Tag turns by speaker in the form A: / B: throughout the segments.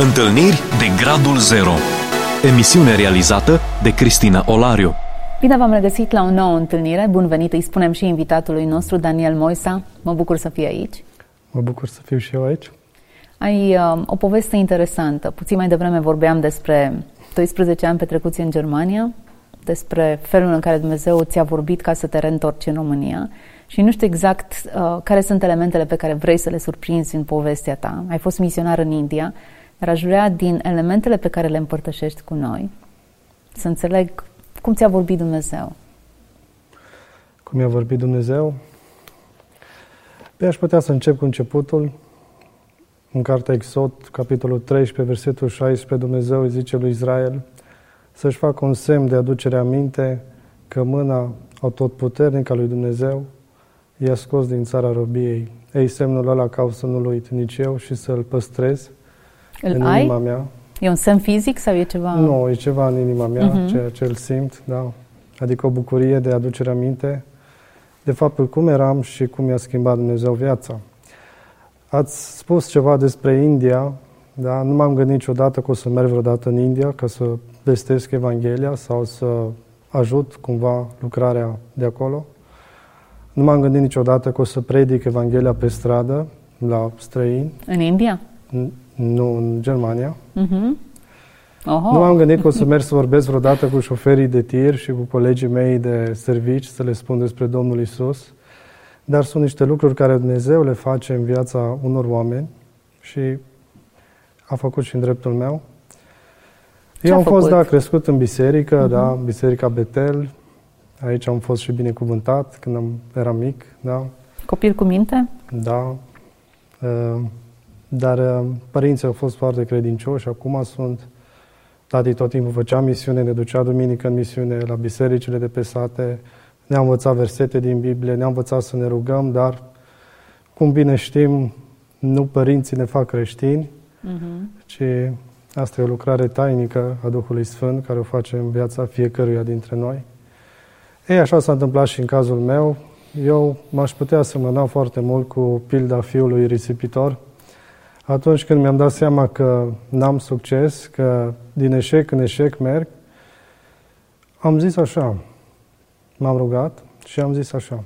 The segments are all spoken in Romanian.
A: Întâlniri de Gradul Zero Emisiune realizată de Cristina Olariu
B: Bine v-am regăsit la o nouă întâlnire. Bun venit, îi spunem și invitatului nostru, Daniel Moisa. Mă bucur să fii aici.
C: Mă bucur să fiu și eu aici.
B: Ai uh, o poveste interesantă. Puțin mai devreme vorbeam despre 12 ani petrecuți în Germania, despre felul în care Dumnezeu ți-a vorbit ca să te reîntorci în România și nu știu exact uh, care sunt elementele pe care vrei să le surprinzi în povestea ta. Ai fost misionar în India, dar aș vrea din elementele pe care le împărtășești cu noi să înțeleg cum ți-a vorbit Dumnezeu.
C: Cum i-a vorbit Dumnezeu? Pe aș putea să încep cu începutul. În cartea Exod, capitolul 13, versetul 16, Dumnezeu îi zice lui Israel să-și facă un semn de aducere aminte că mâna atotputernică a lui Dumnezeu i-a scos din țara robiei. Ei, semnul ăla caut să nu-l uit nici eu și să-l păstrez
B: Îl
C: în
B: ai?
C: inima mea.
B: E un semn fizic sau e ceva?
C: Nu, e ceva în inima mea,
B: Mhm.
C: ceea ce îl simt, da. Adică o bucurie de aducere aminte de faptul cum eram și cum mi-a schimbat Dumnezeu viața. Ați spus ceva despre India, da? Nu m-am gândit niciodată că o să merg vreodată în India ca să vestesc Evanghelia sau să ajut cumva lucrarea de acolo. Nu m-am gândit niciodată că o să predic Evanghelia pe stradă, la străini,
B: În India?
C: n- nu în Germania.
B: Mhm. Oho.
C: Nu am gândit că o să merg să vorbesc vreodată cu șoferii de tir și cu colegii mei de servici să le spun despre Domnul Isus, dar sunt niște lucruri care Dumnezeu le face în viața unor oameni și a făcut și în dreptul meu.
B: Ce
C: Eu
B: a
C: am fost,
B: făcut?
C: da, crescut în biserică,
B: Mhm.
C: da, în biserica Betel. Aici am fost și binecuvântat când am, eram mic, da.
B: Copil cu minte?
C: Da. Uh, Dar uh, părinții au fost foarte credincioși, acum sunt. Tati tot timpul făcea misiune, ne ducea duminică în misiune la bisericile de pe sate, ne-a învățat versete din Biblie, ne-a învățat să ne rugăm, dar, cum bine știm, nu părinții ne fac creștini,
B: Mhm.
C: ci asta e o lucrare tainică a Duhului Sfânt care o face în viața fiecăruia dintre noi. Ei, așa s-a întâmplat și în cazul meu. Eu m-aș putea semăna foarte mult cu pilda fiului risipitor. Atunci când mi-am dat seama că n-am succes, că din eșec în eșec merg, am zis așa, m-am rugat și am zis așa,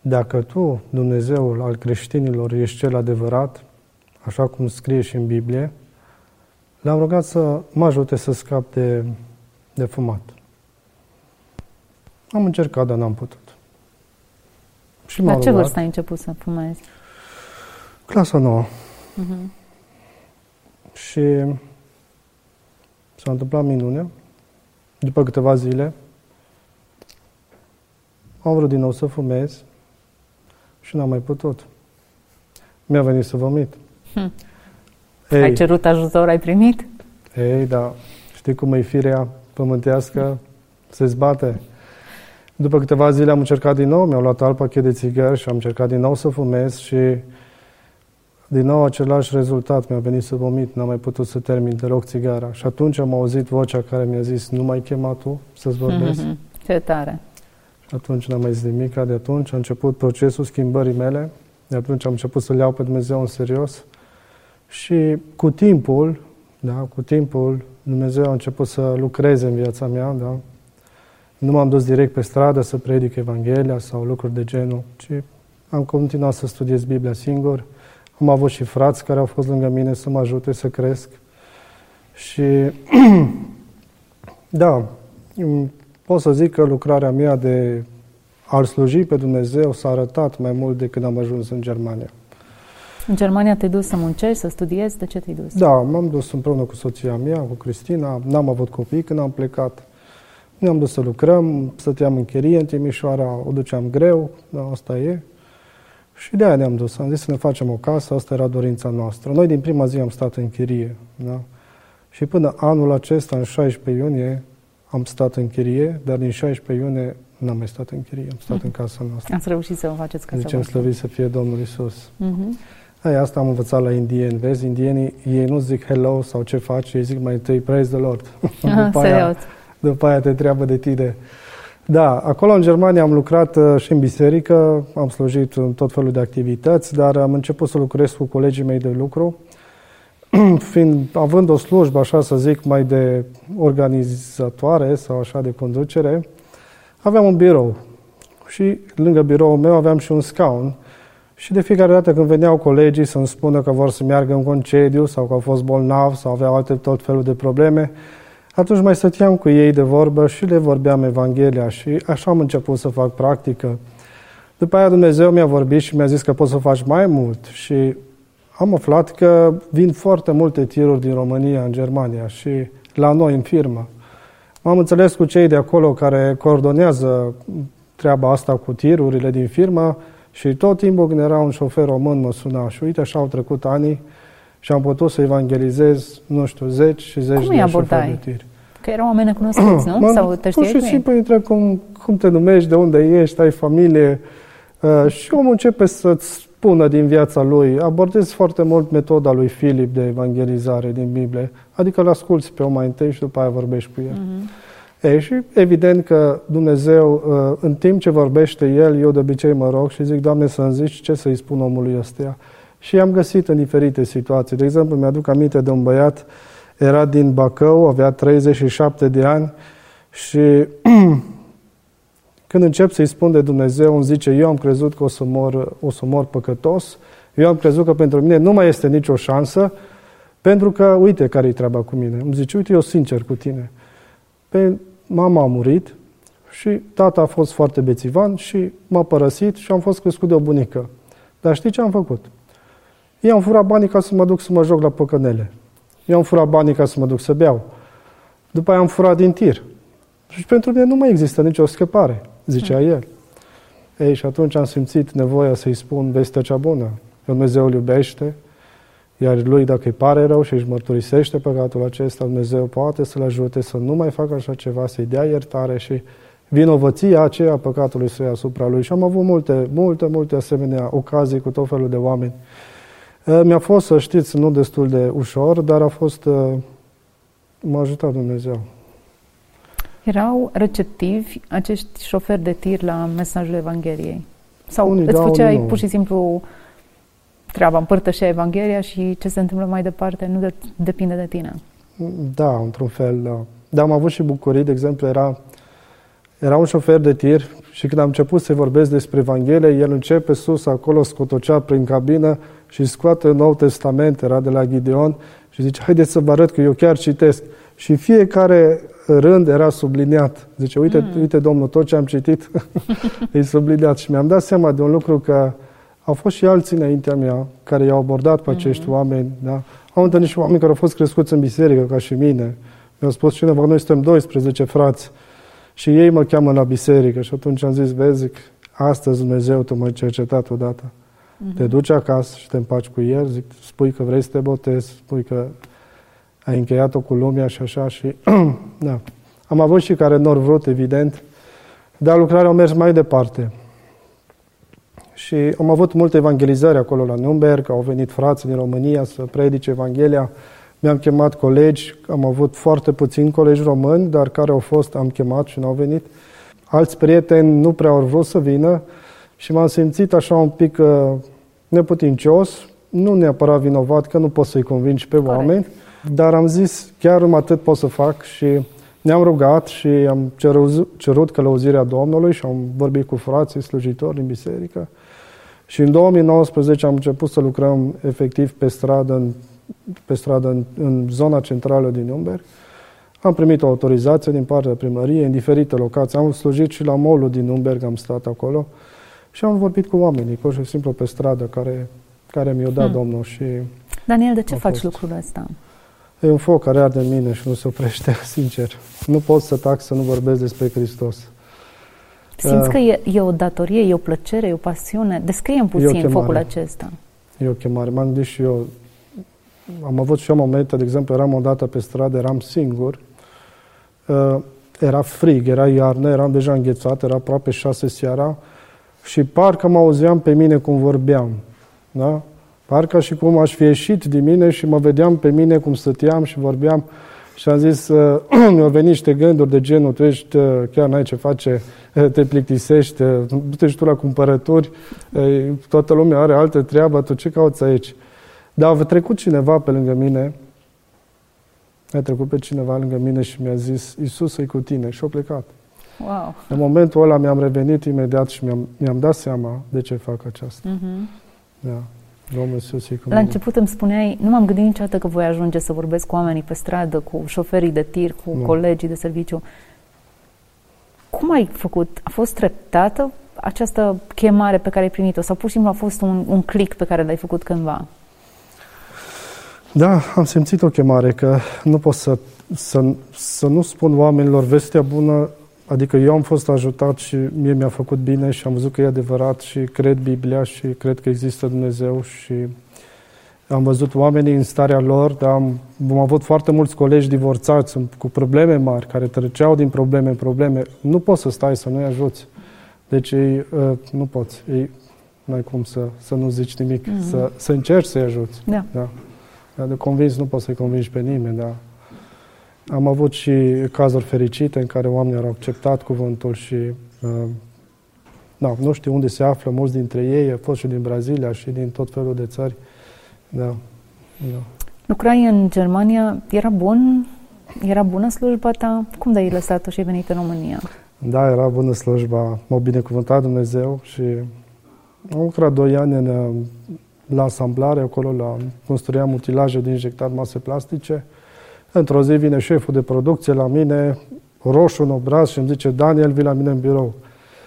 C: dacă tu, Dumnezeul al creștinilor, ești cel adevărat, așa cum scrie și în Biblie, l-am rugat să mă ajute să scap de, de fumat. Am încercat, dar n-am putut. Și
B: La
C: m-am
B: ce
C: rugat.
B: vârstă ai început să fumezi?
C: Clasa nouă.
B: Mhm.
C: Și s-a întâmplat minunea. După câteva zile, am vrut din nou să fumez și n-am mai putut. Mi-a venit să vomit.
B: Hm.
C: Ei,
B: Ai cerut ajutor, ai primit?
C: Ei, da, știi cum e firea pământească? Se zbate. După câteva zile am încercat din nou, mi-au luat alt pachet de țigări și am încercat din nou să fumez și din nou același rezultat, mi-a venit să vomit, n-am mai putut să termin deloc țigara. Și atunci am auzit vocea care mi-a zis, nu mai chema tu să-ți vorbesc.
B: Mhm. Ce tare.
C: Și atunci n-am mai zis nimic, de atunci a început procesul schimbării mele, de atunci am început să-L iau pe Dumnezeu în serios și cu timpul, da, cu timpul, Dumnezeu a început să lucreze în viața mea, da. Nu m-am dus direct pe stradă să predic Evanghelia sau lucruri de genul, ci am continuat să studiez Biblia singur. Am avut și frați care au fost lângă mine să mă ajute să cresc. Și da, m- pot să zic că lucrarea mea de a-L sluji pe Dumnezeu s-a arătat mai mult de când am ajuns în Germania.
B: În Germania te-ai dus să muncești, să studiezi? De ce te-ai dus?
C: Da, m-am dus împreună cu soția mea, cu Cristina, n-am avut copii când am plecat. Ne-am dus să lucrăm, stăteam în chirie în Timișoara, o duceam greu, da, asta e. Și de aia ne-am dus. Am zis să ne facem o casă, asta era dorința noastră. Noi din prima zi am stat în chirie. Da? Și până anul acesta, în 16 iunie, am stat în chirie, dar din 16 iunie n-am mai stat în chirie, am stat în casa noastră.
B: Ați reușit să o faceți casa
C: Zicem
B: voastră.
C: slăvit să fie Domnul Isus.
B: Mhm.
C: Hai, asta am învățat la indieni. Vezi, indienii, ei nu zic hello sau ce faci, ei zic mai întâi praise the Lord.
B: Ah,
C: după, aia,
B: serios.
C: după aia te treabă de tine. Da, acolo în Germania am lucrat uh, și în biserică, am slujit în tot felul de activități, dar am început să lucrez cu colegii mei de lucru fiind, având o slujbă, așa să zic, mai de organizatoare sau așa de conducere, aveam un birou. Și lângă biroul meu aveam și un scaun. Și de fiecare dată când veneau colegii să-mi spună că vor să meargă în concediu sau că au fost bolnavi sau aveau alte tot felul de probleme, atunci mai stăteam cu ei de vorbă și le vorbeam Evanghelia și așa am început să fac practică. După aia Dumnezeu mi-a vorbit și mi-a zis că poți să faci mai mult și am aflat că vin foarte multe tiruri din România în Germania și la noi în firmă. M-am înțeles cu cei de acolo care coordonează treaba asta cu tirurile din firmă și tot timpul când era un șofer român mă suna și uite așa au trecut ani și am putut să evangelizez, nu știu, zeci și zeci
B: Cum
C: de șoferi de tir.
B: Că erau oameni necunoscuți, nu?
C: Mă,
B: Sau te
C: pur și
B: știai
C: simplu întreb cum, cum te numești, de unde ești, ai familie uh, și omul începe să-ți spună din viața lui. Abordez foarte mult metoda lui Filip de evangelizare din Biblie, adică îl asculți pe om mai întâi și după aia vorbești cu el. Uh-huh. Ei, și evident că Dumnezeu, uh, în timp ce vorbește El, eu de obicei mă rog și zic, Doamne, să-mi zici ce să-i spun omului ăsta. Și am găsit în diferite situații. De exemplu, mi-aduc aminte de un băiat, era din Bacău, avea 37 de ani și când încep să-i spun de Dumnezeu, îmi zice, eu am crezut că o să mor, o să mor păcătos, eu am crezut că pentru mine nu mai este nicio șansă, pentru că, uite care e treaba cu mine. Îmi zice, uite, eu sincer cu tine. Pe mama a murit și tata a fost foarte bețivan și m-a părăsit și am fost crescut de o bunică. Dar știi ce am făcut? Eu am furat banii ca să mă duc să mă joc la păcănele. Eu am furat banii ca să mă duc să beau. După aia am furat din tir. Și pentru mine nu mai există nicio scăpare, zicea hmm. el. Ei, și atunci am simțit nevoia să-i spun vestea cea bună. Dumnezeu îl iubește, iar lui, dacă îi pare rău și își mărturisește păcatul acesta, Dumnezeu poate să-l ajute să nu mai facă așa ceva, să-i dea iertare și vinovăția aceea păcatului să ia asupra lui. Și am avut multe, multe, multe asemenea ocazii cu tot felul de oameni. Eh, mi-a fost, să știți, nu destul de ușor, dar a fost, eh, m-a ajutat Dumnezeu.
B: Erau receptivi acești șoferi de tir la mesajul Evangheliei? Sau unii îți da, făceai pur și simplu treaba, împărtășea Evanghelia și ce se întâmplă mai departe nu de, depinde de tine.
C: Da, într-un fel, da. Dar am avut și bucurii, de exemplu, era, era un șofer de tir și când am început să vorbesc despre Evanghelie, el începe sus acolo, scotocea prin cabină și scoate Nou Testament, era de la Gideon și zice, haideți să vă arăt că eu chiar citesc. Și fiecare rând era subliniat. Zice, uite, mm. uite domnul, tot ce am citit e subliniat. Și mi-am dat seama de un lucru că au fost și alții înaintea mea care i-au abordat pe acești mm-hmm. oameni. Da? Au întâlnit și oameni care au fost crescuți în biserică, ca și mine. Mi-au spus cineva, noi suntem 12 frați și ei mă cheamă la biserică. Și atunci am zis, vezi, astăzi Dumnezeu te mai cercetat odată. Mm-hmm. Te duci acasă și te împaci cu el, zic, spui că vrei să te botezi, spui că ai încheiat-o cu lumea și așa și... da. Am avut și care nu vrut, evident, dar lucrarea au mers mai departe. Și am avut multe evangelizări acolo la Nürnberg, au venit frații din România să predice Evanghelia. Mi-am chemat colegi, am avut foarte puțini colegi români, dar care au fost, am chemat și n-au venit. Alți prieteni nu prea au vrut să vină și m-am simțit așa un pic uh, neputincios, nu neapărat vinovat, că nu poți să-i convingi pe Corect. oameni, dar am zis, chiar atât pot să fac și ne-am rugat și am cerut, cerut călăuzirea Domnului și am vorbit cu frații slujitori din biserică. Și în 2019 am început să lucrăm efectiv pe stradă, în, pe stradă în, în zona centrală din Nürnberg. Am primit o autorizație din partea primăriei în diferite locații. Am slujit și la molul din Nürnberg, am stat acolo și am vorbit cu oamenii, pur și simplu pe stradă, care, care mi-o dat hmm. Domnul. Și
B: Daniel, de ce faci fost. lucrul ăsta?
C: E un foc care arde în mine și nu se oprește, sincer. Nu pot să tac să nu vorbesc despre Hristos.
B: Simți că e, e o datorie, e o plăcere, e o pasiune? Descrie-mi puțin focul acesta.
C: E o chemare. M-am gândit și eu. Am avut și eu momente, de exemplu, eram odată pe stradă, eram singur. Uh, era frig, era iarnă, eram deja înghețat, era aproape șase seara și parcă mă auzeam pe mine cum vorbeam. Da? Parcă și cum aș fi ieșit din mine și mă vedeam pe mine cum stăteam și vorbeam și am zis, uh, mi-au venit niște gânduri de genul, tu ești, uh, chiar n-ai ce face, uh, te plictisești, du-te și tu la cumpărături, toată lumea are alte treabă, tu ce cauți aici? Dar a trecut cineva pe lângă mine, a trecut pe cineva lângă mine și mi-a zis, Iisus e cu tine și a plecat.
B: Wow.
C: În momentul ăla mi-am revenit imediat și mi-am, mi-am dat seama de ce fac aceasta.
B: Uh-huh.
C: Da. Domnul Iisus e cu
B: La
C: mine.
B: început îmi spuneai, nu m-am gândit niciodată că voi ajunge să vorbesc cu oamenii pe stradă, cu șoferii de tir, cu
C: Nu.
B: colegii de serviciu. Cum ai făcut? A fost treptată această chemare pe care ai primit-o sau pur și simplu a fost un, un click pe care l-ai făcut cândva?
C: Da, am simțit o chemare că nu pot să, să, să nu spun oamenilor vestea bună, adică eu am fost ajutat și mie mi-a făcut bine și am văzut că e adevărat și cred Biblia și cred că există Dumnezeu și am văzut oamenii în starea lor, dar am, am avut foarte mulți colegi divorțați cu probleme mari, care treceau din probleme în probleme. Nu poți să stai să nu-i ajuți. Deci ei, uh, nu poți. Ei, n-ai cum să, să nu zici nimic.
B: Mhm.
C: Să, să încerci să-i ajuți.
B: Da.
C: Da. Dar de convins nu poți să-i convingi pe nimeni, dar am avut și cazuri fericite în care oamenii au acceptat cuvântul și uh, da, nu știu unde se află mulți dintre ei, au fost și din Brazilia și din tot felul de țări. Da. da.
B: Lucrai în Germania, era bun? Era bună slujba ta? Cum de ai lăsat-o și ai venit în România?
C: Da, era bună slujba, m-a binecuvântat Dumnezeu și am lucrat doi ani în, uh, la asamblare, acolo la, construiam utilaje de injectat mase plastice. Într-o zi vine șeful de producție la mine, roșu în obraz și îmi zice, Daniel, vii la mine în birou.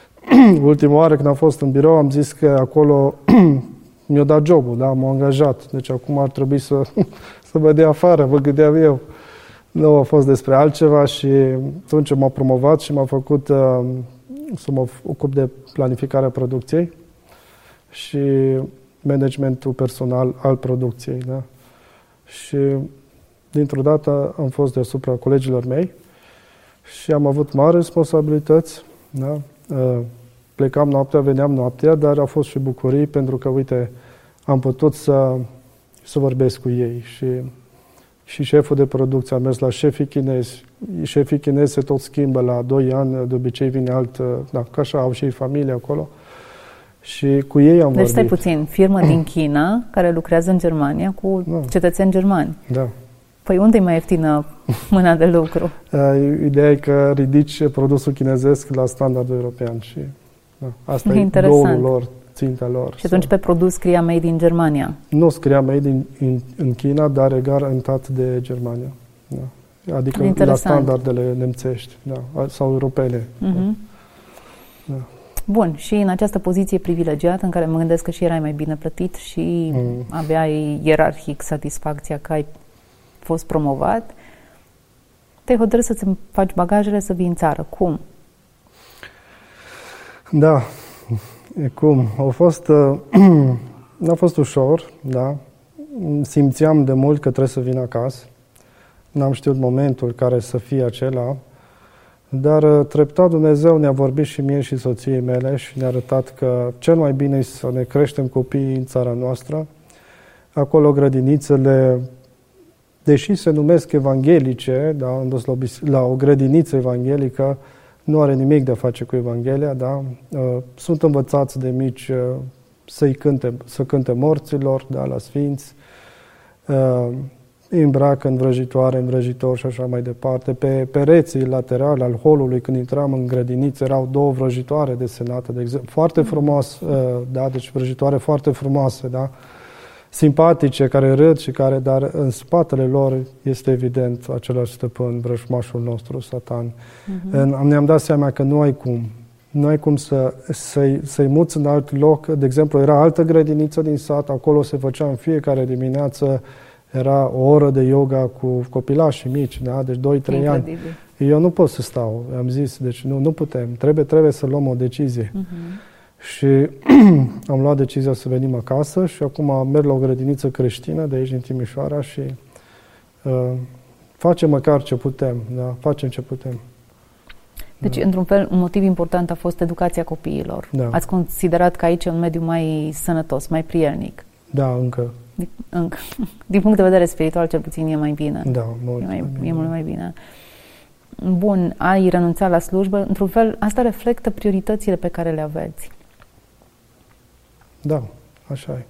C: Ultima oară când am fost în birou am zis că acolo mi-a dat jobul, da, m-a angajat. Deci acum ar trebui să, să mă dea afară, mă gândeam eu. Nu a fost despre altceva și atunci m-a promovat și m-a făcut uh, să mă ocup de planificarea producției și managementul personal al producției. Da? Și dintr-o dată am fost deasupra colegilor mei și am avut mari responsabilități. Da? Uh, Plecam noaptea, veneam noaptea, dar a fost și bucurii pentru că, uite, am putut să, să vorbesc cu ei și și șeful de producție a mers la șefii chinezi. Șefii chinezi se tot schimbă la 2 ani, de obicei vine alt, da, ca așa au și ei familie acolo. Și cu ei am
B: Deci stai
C: vorbit.
B: puțin, firmă din China care lucrează în Germania cu
C: Da.
B: cetățeni germani.
C: Da.
B: Păi unde e mai ieftină mâna de lucru?
C: Uh, Ideea e că ridici produsul chinezesc la standardul european și da, asta
B: E
C: e
B: interesant.
C: goalul lor, ținta lor.
B: Și atunci pe produs scria Made in Germania.
C: Nu scria made in, in, în China, dar garantat de Germania. Da. Adică la
B: Interesant.
C: standardele nemțești da, sau europene.
B: Mhm.
C: Da.
B: Bun, și în această poziție privilegiată în care mă gândesc că și erai mai bine plătit și
C: Mm.
B: aveai ierarhic satisfacția că ai fost promovat, te-ai hotărât să-ți faci bagajele să vii în țară. Cum?
C: Da, e cum? A fost, uh, n-a fost ușor, da. Simțeam de mult că trebuie să vin acasă. N-am știut momentul care să fie acela. Dar uh, treptat Dumnezeu ne-a vorbit și mie și soției mele și ne-a arătat că cel mai bine e să ne creștem copiii în țara noastră. Acolo grădinițele, deși se numesc evanghelice, da, am dus la o, bis- la o grădiniță evanghelică, nu are nimic de a face cu Evanghelia, da? Uh, Sunt învățați de mici uh, să-i cânte, să cânte morților, da, la sfinți, Uh, îi îmbracă în vrăjitoare, în vrăjitor și așa mai departe. Pe pereții laterali al holului, când intram în grădiniță, erau două vrăjitoare desenate, de exemplu. Foarte frumos, uh, da, deci vrăjitoare foarte frumoase, da? Simpatice, care râd și care, dar în spatele lor este evident același stăpân, vrăjmașul nostru, satan. Uh-huh. Ne-am dat seama că nu ai cum. Nu ai cum să, să-i, să-i muți în alt loc. De exemplu, era altă grădiniță din sat, acolo se făcea în fiecare dimineață, era o oră de yoga cu copilașii mici, da? deci 2-3 ani.
B: Incredibil.
C: Eu nu pot să stau, am zis, deci nu, nu putem, trebuie, trebuie să luăm o decizie.
B: Mhm.
C: Și am luat decizia să venim acasă și acum merg la o grădiniță creștină de aici din Timișoara și uh, facem măcar ce putem, da? facem ce putem.
B: Deci, într-un fel, un motiv important a fost educația copiilor.
C: Da.
B: Ați considerat că aici e un mediu mai sănătos, mai prielnic.
C: Da, încă.
B: Din, încă. Din punct de vedere spiritual, cel puțin, e mai bine.
C: Da, mult.
B: E, mai,
C: mai
B: e mult mai bine. Bun, ai renunțat la slujbă. Într-un fel, asta reflectă prioritățile pe care le aveți.
C: Da, așa e.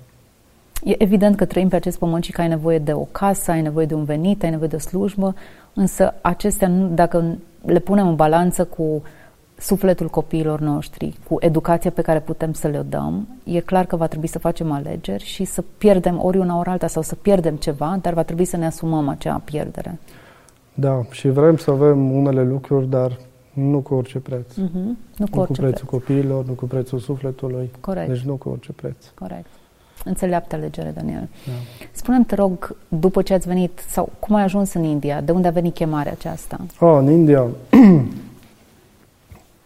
B: E evident că trăim pe acest pământ și că ai nevoie de o casă, ai nevoie de un venit, ai nevoie de o slujbă, însă acestea, dacă le punem în balanță cu sufletul copiilor noștri, cu educația pe care putem să le dăm, e clar că va trebui să facem alegeri și să pierdem ori una, ori alta sau să pierdem ceva, dar va trebui să ne asumăm acea pierdere.
C: Da, și vrem să avem unele lucruri, dar nu cu orice preț. Uh-huh.
B: Nu cu,
C: nu
B: orice
C: cu prețul
B: preț.
C: copiilor, nu cu prețul sufletului.
B: Corect.
C: Deci nu cu orice preț.
B: Corect. Înțeleaptă alegere, Daniel.
C: Da.
B: Spune-mi, te rog, după ce ați venit, sau cum ai ajuns în India? De unde a venit chemarea aceasta?
C: Oh, în India.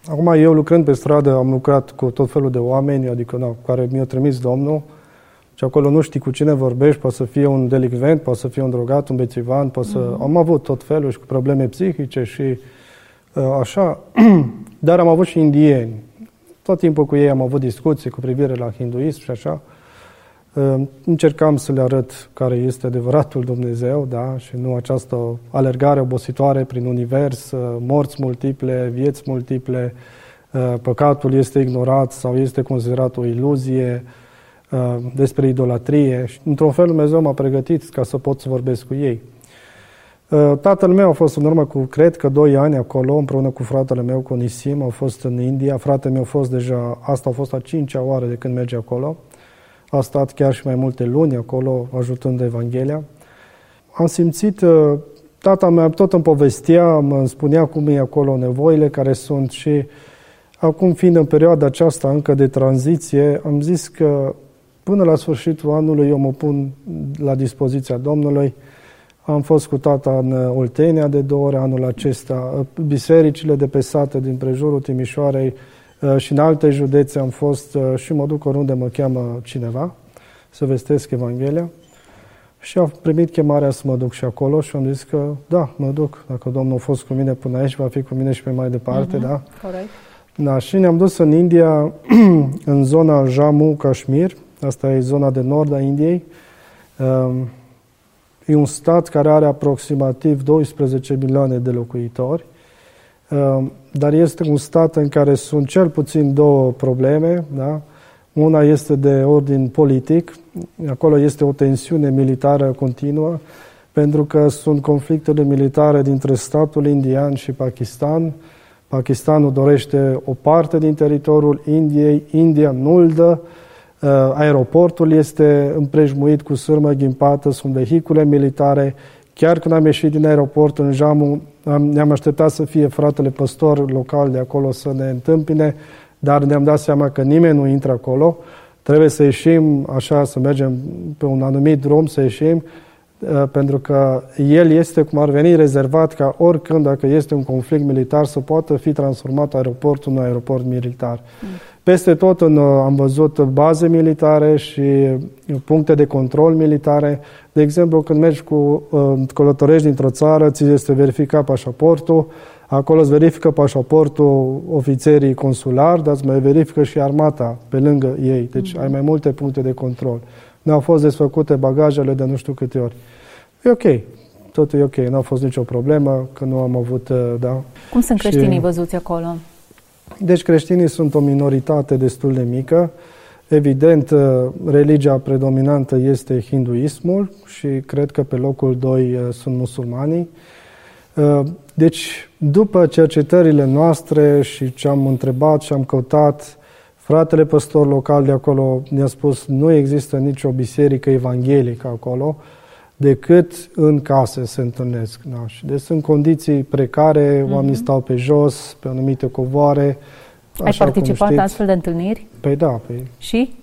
C: Acum eu lucrând pe stradă am lucrat cu tot felul de oameni, adică na, care mi-a trimis Domnul și acolo nu știi cu cine vorbești, poate să fie un delicvent, poate să fie un drogat, un bețivan, poate să... Mm-hmm. Am avut tot felul și cu probleme psihice și uh, așa, dar am avut și indieni. Tot timpul cu ei am avut discuții cu privire la hinduism și așa. Uh, încercam să le arăt care este adevăratul Dumnezeu, da, și nu această alergare obositoare prin univers, uh, morți multiple, vieți multiple, uh, păcatul este ignorat sau este considerat o iluzie, uh, despre idolatrie. Și, într-un fel, Dumnezeu m-a pregătit ca să pot să vorbesc cu ei. Uh, Tatăl meu a fost în urmă cu, cred că, doi ani acolo, împreună cu fratele meu, cu Nisim, au fost în India. Fratele meu a fost deja, asta a fost a cincea oară de când merge acolo. A stat chiar și mai multe luni acolo, ajutând Evanghelia. Am simțit, uh, tata meu tot îmi povestea, îmi spunea cum e acolo nevoile care sunt și acum fiind în perioada aceasta încă de tranziție, am zis că până la sfârșitul anului eu mă pun la dispoziția Domnului. Am fost cu tata în Oltenia de două ori anul acesta, bisericile de pe sate din prejurul Timișoarei uh, și în alte județe am fost uh, și mă duc oriunde mă cheamă cineva să vestesc Evanghelia. Și am primit chemarea să mă duc și acolo și am zis că da, mă duc. Dacă Domnul a fost cu mine până aici, va fi cu mine și pe mai departe, uh-huh. da?
B: Corect.
C: Da, și ne-am dus în India, în zona Jammu Kashmir, asta e zona de nord a Indiei. Um, E un stat care are aproximativ 12 milioane de locuitori, um, dar este un stat în care sunt cel puțin două probleme. Da? Una este de ordin politic, acolo este o tensiune militară continuă, pentru că sunt conflictele militare dintre statul indian și Pakistan. Pakistanul dorește o parte din teritoriul Indiei, India nu-l dă, Uh, aeroportul este împrejmuit cu sârmă ghimpată, sunt vehicule militare. Chiar când am ieșit din aeroport în Jamu, am, ne-am așteptat să fie fratele păstor local de acolo să ne întâmpine, dar ne-am dat seama că nimeni nu intră acolo. Trebuie să ieșim așa, să mergem pe un anumit drum, să ieșim, uh, pentru că el este, cum ar veni, rezervat ca oricând, dacă este un conflict militar, să poată fi transformat aeroportul în aeroport militar. Mm. Peste tot în, uh, am văzut baze militare și uh, puncte de control militare. De exemplu, când mergi cu uh, călătorești dintr-o țară, ți este verificat pașaportul, acolo îți verifică pașaportul ofițerii consulari, dar îți mai verifică și armata pe lângă ei. Deci mm-hmm. ai mai multe puncte de control. Nu au fost desfăcute bagajele de nu știu câte ori. E ok. Totul e ok. Nu a fost nicio problemă, că nu am avut, da.
B: Cum sunt creștinii și... văzuți acolo?
C: Deci creștinii sunt o minoritate destul de mică. Evident, uh, religia predominantă este hinduismul și cred că pe locul 2 uh, sunt musulmanii. Uh, deci, după cercetările noastre și ce am întrebat și am căutat, fratele păstor local de acolo ne-a spus nu există nicio biserică evanghelică acolo, decât în case se întâlnesc. Da? Și deci sunt condiții precare, mm-hmm. oamenii stau pe jos, pe anumite covoare.
B: Ai participat la astfel de întâlniri?
C: Păi da. Păi...
B: Și?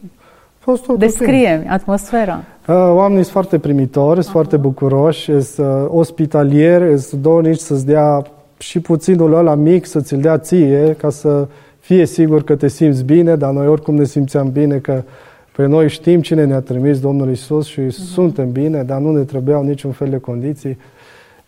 B: Fost Descrie atmosfera.
C: Uh, oamenii sunt foarte primitori, sunt foarte bucuroși, sunt uh, ospitalieri, sunt dornici să-ți dea și puținul ăla mic să ți-l dea ție, ca să fie sigur că te simți bine, dar noi oricum ne simțeam bine că Păi noi știm cine ne-a trimis Domnul Isus și uh-huh. suntem bine, dar nu ne trebuiau niciun fel de condiții.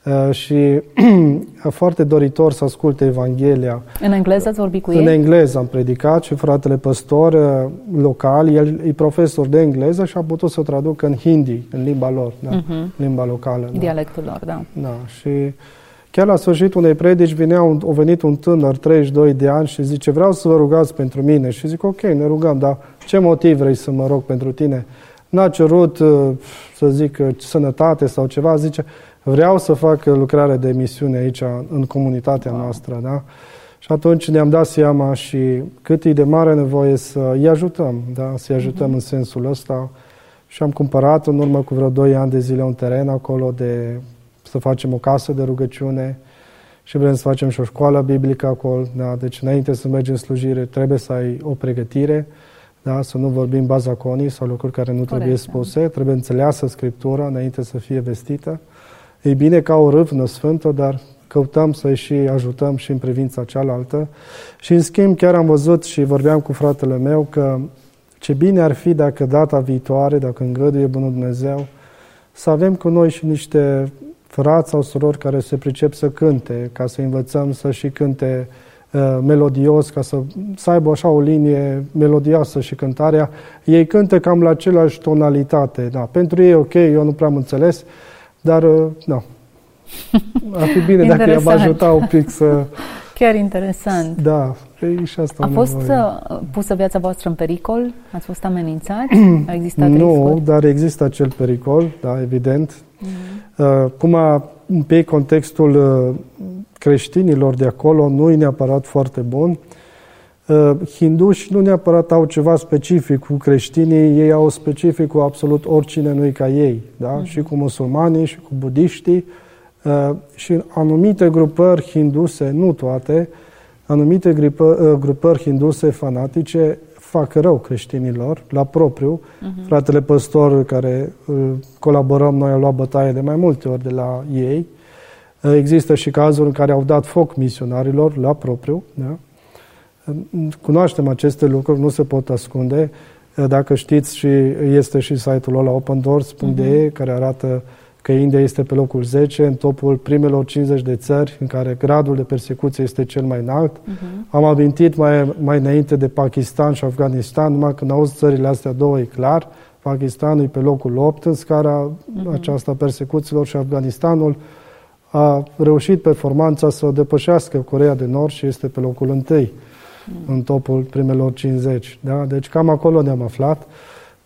C: Uh, și foarte doritor să asculte Evanghelia.
B: În engleză ați vorbit cu
C: ei? În engleză am predicat și fratele păstor uh, local, el e profesor de engleză și a putut să traducă în hindi, în limba lor, da? uh-huh. limba locală.
B: Da. Dialectul lor, da.
C: Da, și Chiar la sfârșitul unei predici vinea un, a venit un tânăr, 32 de ani, și zice, vreau să vă rugați pentru mine. Și zic, ok, ne rugăm, dar ce motiv vrei să mă rog pentru tine? N-a cerut, uh, să zic, uh, sănătate sau ceva, zice, vreau să fac lucrare de misiune aici, în comunitatea wow. noastră, da? Și atunci ne-am dat seama și cât e de mare nevoie să îi ajutăm, da? să-i ajutăm uh-huh. în sensul ăsta. Și am cumpărat în urmă cu vreo 2 ani de zile un teren acolo de să facem o casă de rugăciune și vrem să facem și o școală biblică acolo. Da? Deci înainte să mergem în slujire trebuie să ai o pregătire, da? să nu vorbim bazaconii sau lucruri care nu Corect, trebuie da. spuse, da. trebuie înțeleasă Scriptura înainte să fie vestită. E bine ca o râvnă sfântă, dar căutăm să-i și ajutăm și în privința cealaltă. Și în schimb chiar am văzut și vorbeam cu fratele meu că ce bine ar fi dacă data viitoare, dacă îngăduie Bunul Dumnezeu, să avem cu noi și niște frați sau surori care se pricep să cânte, ca să învățăm să și cânte uh, melodios, ca să, să aibă așa o linie melodioasă și cântarea. Ei cântă cam la același tonalitate. Da. Pentru ei ok, eu nu prea am înțeles, dar uh, nu. Ar fi bine dacă i-am ajuta un pic să...
B: Chiar interesant.
C: Da, e și asta
B: A fost nevoie. Uh, pusă viața voastră în pericol? Ați fost amenințați? A existat
C: Nu, riscuri? dar există acel pericol, da, evident. Mm-hmm. Cum a, pe contextul uh, creștinilor de acolo nu e neapărat foarte bun. Hinduși nu neapărat au ceva specific cu creștinii, ei au specific cu absolut oricine nu ca ei, da? Mm-hmm. Și cu musulmanii și cu budiștii Uh, și anumite grupări hinduse, nu toate, anumite grupări, uh, grupări hinduse fanatice fac rău creștinilor, la propriu. Uh-huh. Fratele păstor care uh, colaborăm, noi am luat bătaie de mai multe ori de la ei. Există și cazuri în care au dat foc misionarilor la propriu. Da? Cunoaștem aceste lucruri, nu se pot ascunde. Dacă știți, și este și site-ul ăla opendoors.de, uh-huh. care arată că India este pe locul 10 în topul primelor 50 de țări în care gradul de persecuție este cel mai înalt. Uh-huh. Am amintit mai, mai înainte de Pakistan și Afganistan, numai când auzi țările astea două, e clar. Pakistanul e pe locul 8 în scara uh-huh. aceasta persecuțiilor și Afganistanul a reușit performanța să depășească Corea de Nord și este pe locul 1 uh-huh. în topul primelor 50. Da? Deci cam acolo ne-am aflat.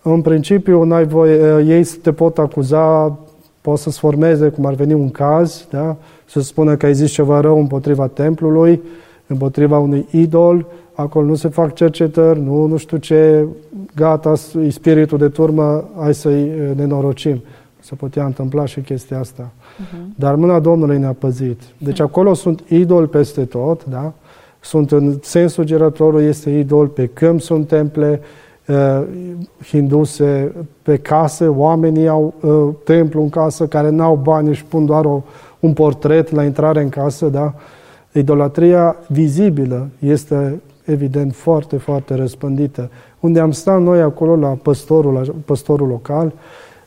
C: În principiu, n-ai voie, ei te pot acuza poate să-ți formeze, cum ar veni un caz, da? să spună că ai zis ceva rău împotriva templului, împotriva unui idol, acolo nu se fac cercetări, nu, nu știu ce, gata, e spiritul de turmă, hai să-i nenorocim. Se putea întâmpla și chestia asta. Uh-huh. Dar mâna Domnului ne-a păzit. Deci acolo sunt idoli peste tot, da? Sunt în sensul gerătorul, este idol, pe câmp sunt temple, uh, hinduse pe case, oamenii au uh, templu în casă care n-au bani și pun doar o, un portret la intrare în casă, da? Idolatria vizibilă este evident foarte, foarte răspândită. Unde am stat noi acolo la păstorul, la păstorul local,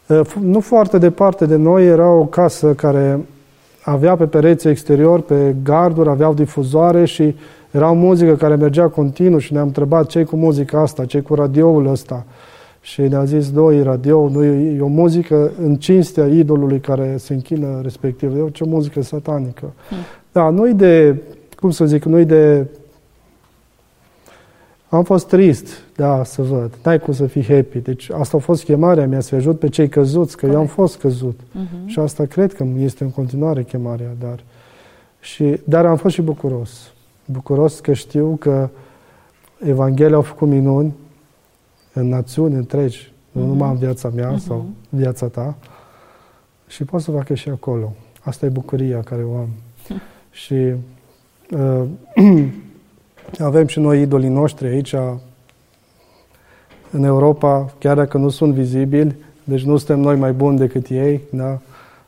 C: uh, nu foarte departe de noi era o casă care avea pe pereții exterior, pe garduri, aveau difuzoare și era o muzică care mergea continuu și ne-am întrebat ce cu muzica asta, ce cu radioul ăsta. Și ne-a zis, doi, radio, nu e, e o muzică în cinstea idolului care se închină respectiv. E o ce muzică satanică. Hmm. Da, nu de, cum să zic, nu de... Am fost trist, da, să văd. N-ai cum să fii happy. Deci asta a fost chemarea mea, să ajut pe cei căzuți, că Corect. eu am fost căzut. Uh-huh. Și asta cred că este în continuare chemarea, dar... Și, dar am fost și bucuros bucuros că știu că Evanghelia a făcut minuni în națiuni întregi, mm-hmm. nu mhm. numai în viața mea mm-hmm. sau viața ta, și pot să facă și acolo. Asta e bucuria care o am. și uh, avem și noi idolii noștri aici, în Europa, chiar dacă nu sunt vizibili, deci nu suntem noi mai buni decât ei, da?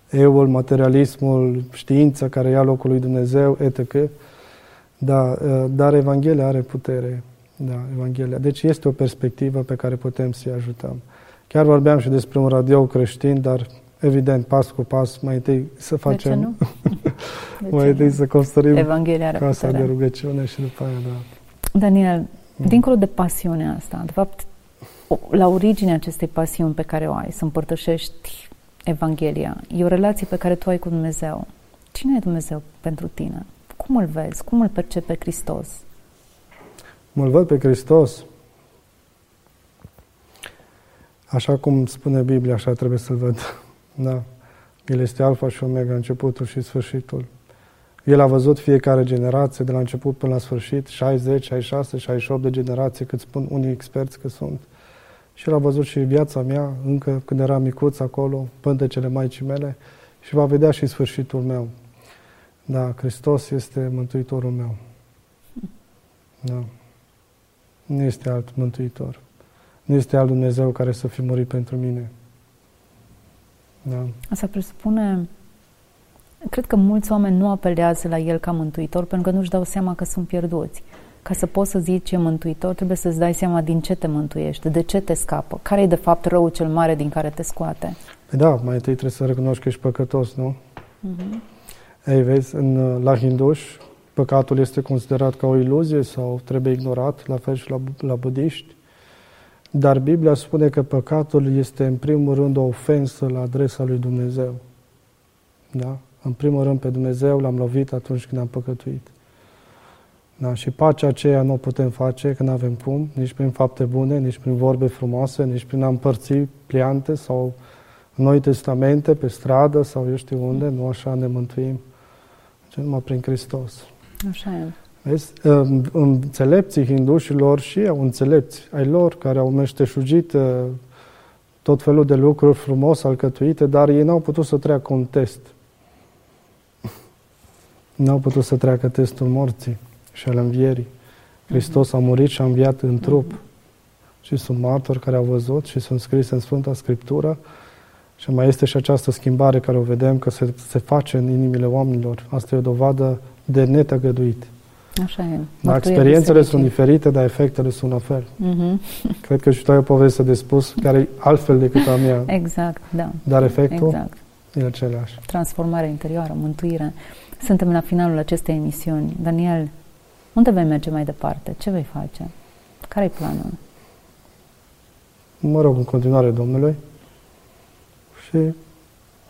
C: Eul, materialismul, știința care ia locul lui Dumnezeu, etc. Da, ă, dar Evanghelia are putere. Da, Evanghelia. Deci este o perspectivă pe care putem să-i ajutăm. Chiar vorbeam și despre un radio creștin, dar evident, pas cu pas, mai întâi să facem... De ce nu? De mai întâi să construim Evanghelia are casa putere. de rugăciune și după aia, da.
B: Daniel, mm. dincolo de pasiunea asta, de fapt, la originea acestei pasiuni pe care o ai, să împărtășești Evanghelia, e o relație pe care tu ai cu Dumnezeu. Cine e Dumnezeu pentru tine? Cum îl vezi? Cum îl percepe pe Hristos?
C: Cum îl văd pe Hristos? Așa cum spune Biblia, așa trebuie să-L văd. Da. El este alfa și omega, începutul și sfârșitul. El a văzut fiecare generație, de la început până la sfârșit, 60, 66, 68 de generații, cât spun unii experți că sunt. Și el a văzut și viața mea, încă când eram micuț acolo, pântecele Maicii mele, și va vedea și sfârșitul meu. Da, Hristos este Mântuitorul meu. Da. Nu este alt Mântuitor. Nu este alt Dumnezeu care să fi murit pentru mine. Da.
B: Asta presupune Cred că mulți oameni nu apelează la El ca mântuitor pentru că nu-și dau seama că sunt pierduți. Ca să poți să zici ce mântuitor, trebuie să-ți dai seama din ce te mântuiește, de ce te scapă, care e de fapt răul cel mare din care te scoate.
C: Păi da, mai întâi trebuie să recunoști că ești păcătos, nu? Uh-huh. Ei, vezi, în, la hinduși, păcatul este considerat ca o iluzie sau trebuie ignorat, la fel și la, la budiști. Dar Biblia spune că păcatul este în primul rând o ofensă la adresa lui Dumnezeu. Da? În primul rând pe Dumnezeu l-am lovit atunci când am păcătuit. Da? Și pacea aceea nu o putem face, că nu avem cum, nici prin fapte bune, nici prin vorbe frumoase, nici prin a împărți pliante sau noi testamente pe stradă sau eu știu unde, nu așa ne mântuim, ci numai prin Hristos.
B: Așa e.
C: Vezi? Înțelepții hindușilor și au înțelepți ai lor care au meșteșugit uh, tot felul de lucruri frumos alcătuite, dar ei n-au putut să treacă un test. N-au putut să treacă testul morții și al învierii. Hristos a murit și a înviat în trup. Și sunt martori care au văzut și sunt scrise în Sfânta Scriptură și mai este și această schimbare care o vedem că se, se face în inimile oamenilor. Asta e o dovadă de netăgăduit.
B: Așa e.
C: Da, experiențele sunt diferite, dar efectele sunt la fel. Uh-huh. Cred că și tu ai o poveste de spus care e altfel decât a mea.
B: Exact, da.
C: Dar efectul exact. e același.
B: Transformare interioară, mântuire. Suntem la finalul acestei emisiuni. Daniel, unde vei merge mai departe? Ce vei face? Care-i planul?
C: Mă rog în continuare Domnului și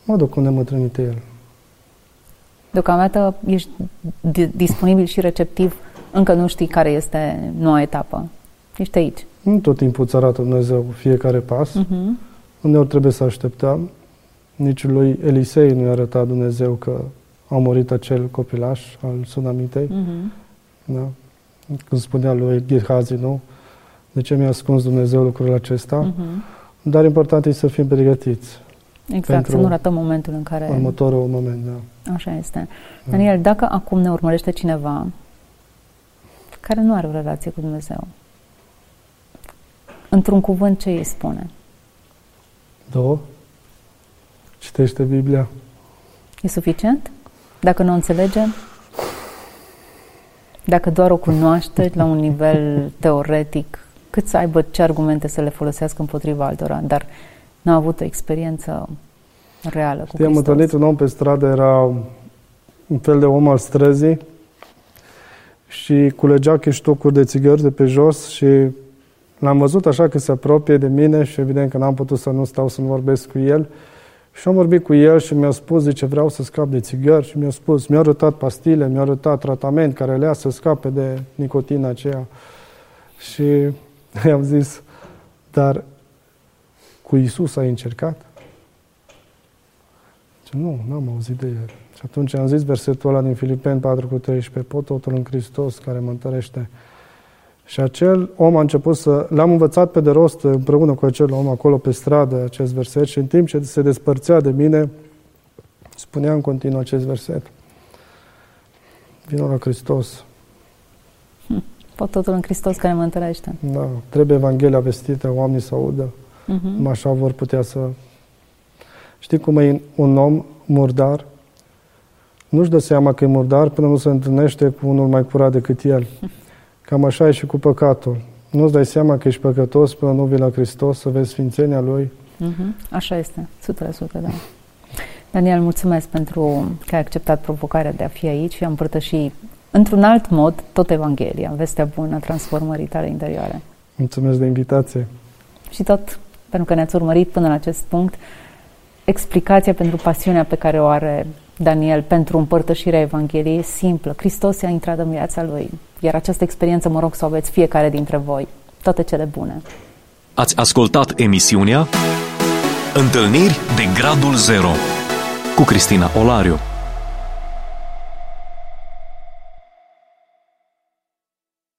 C: mă duc unde mă trimite El.
B: Deocamdată ești disponibil și receptiv, încă nu știi care este noua etapă. Ești aici.
C: Nu tot timpul îți arată Dumnezeu fiecare pas. Uh-huh. Uneori trebuie să așteptăm. Nici lui Elisei nu i-a arătat Dumnezeu că a murit acel copilaș al Sunamitei. Uh-huh. Da? Când spunea lui Ghehazi, nu? De ce mi-a ascuns Dumnezeu lucrurile acesta? Uh-huh. Dar important este să fim pregătiți.
B: Exact, să nu ratăm momentul în care...
C: Următorul moment, da.
B: Așa este. Daniel, dacă acum ne urmărește cineva care nu are o relație cu Dumnezeu, într-un cuvânt ce îi spune?
C: Două. Citește Biblia.
B: E suficient? Dacă nu o înțelege? Dacă doar o cunoaște la un nivel teoretic, cât să aibă ce argumente să le folosească împotriva altora, dar nu a avut o experiență reală cu Știi,
C: am întâlnit un om pe stradă, era un fel de om al străzii și culegea chiștocuri de țigări de pe jos și l-am văzut așa că se apropie de mine și evident că n-am putut să nu stau să nu vorbesc cu el. Și am vorbit cu el și mi-a spus, zice, vreau să scap de țigări și mi-a spus, mi-a arătat pastile, mi-a arătat tratament care le să scape de nicotina aceea. Și i-am zis, dar cu Isus ai încercat? Zice, nu, n-am auzit de el. Și atunci am zis versetul ăla din Filipeni 4 cu 13, pot totul în Hristos care mă întărește. Și acel om a început să... L-am învățat pe de rost împreună cu acel om acolo pe stradă acest verset și în timp ce se despărțea de mine, spunea în continuu acest verset. Vino la Hristos.
B: Hm. Pot totul în Hristos care mă întărește.
C: Da, trebuie Evanghelia vestită, oamenii să audă. Uh-huh. Așa vor putea să... Știi cum e un om murdar? Nu-și dă seama că e murdar până nu se întâlnește cu unul mai curat decât el. Cam așa e și cu păcatul. Nu-ți dai seama că ești păcătos până nu vii la Hristos să vezi sfințenia Lui.
B: Uh-huh. Așa este, 100%, da. Daniel, mulțumesc pentru că ai acceptat provocarea de a fi aici și a împărtăși într-un alt mod tot Evanghelia, vestea bună a transformării tale interioare.
C: Mulțumesc de invitație.
B: Și tot pentru că ne-ați urmărit până la acest punct, explicația pentru pasiunea pe care o are Daniel pentru împărtășirea Evangheliei e simplă. Hristos a intrat în viața lui. Iar această experiență mă rog să o aveți fiecare dintre voi. Toate cele bune.
A: Ați ascultat emisiunea Întâlniri de Gradul Zero cu Cristina Olariu.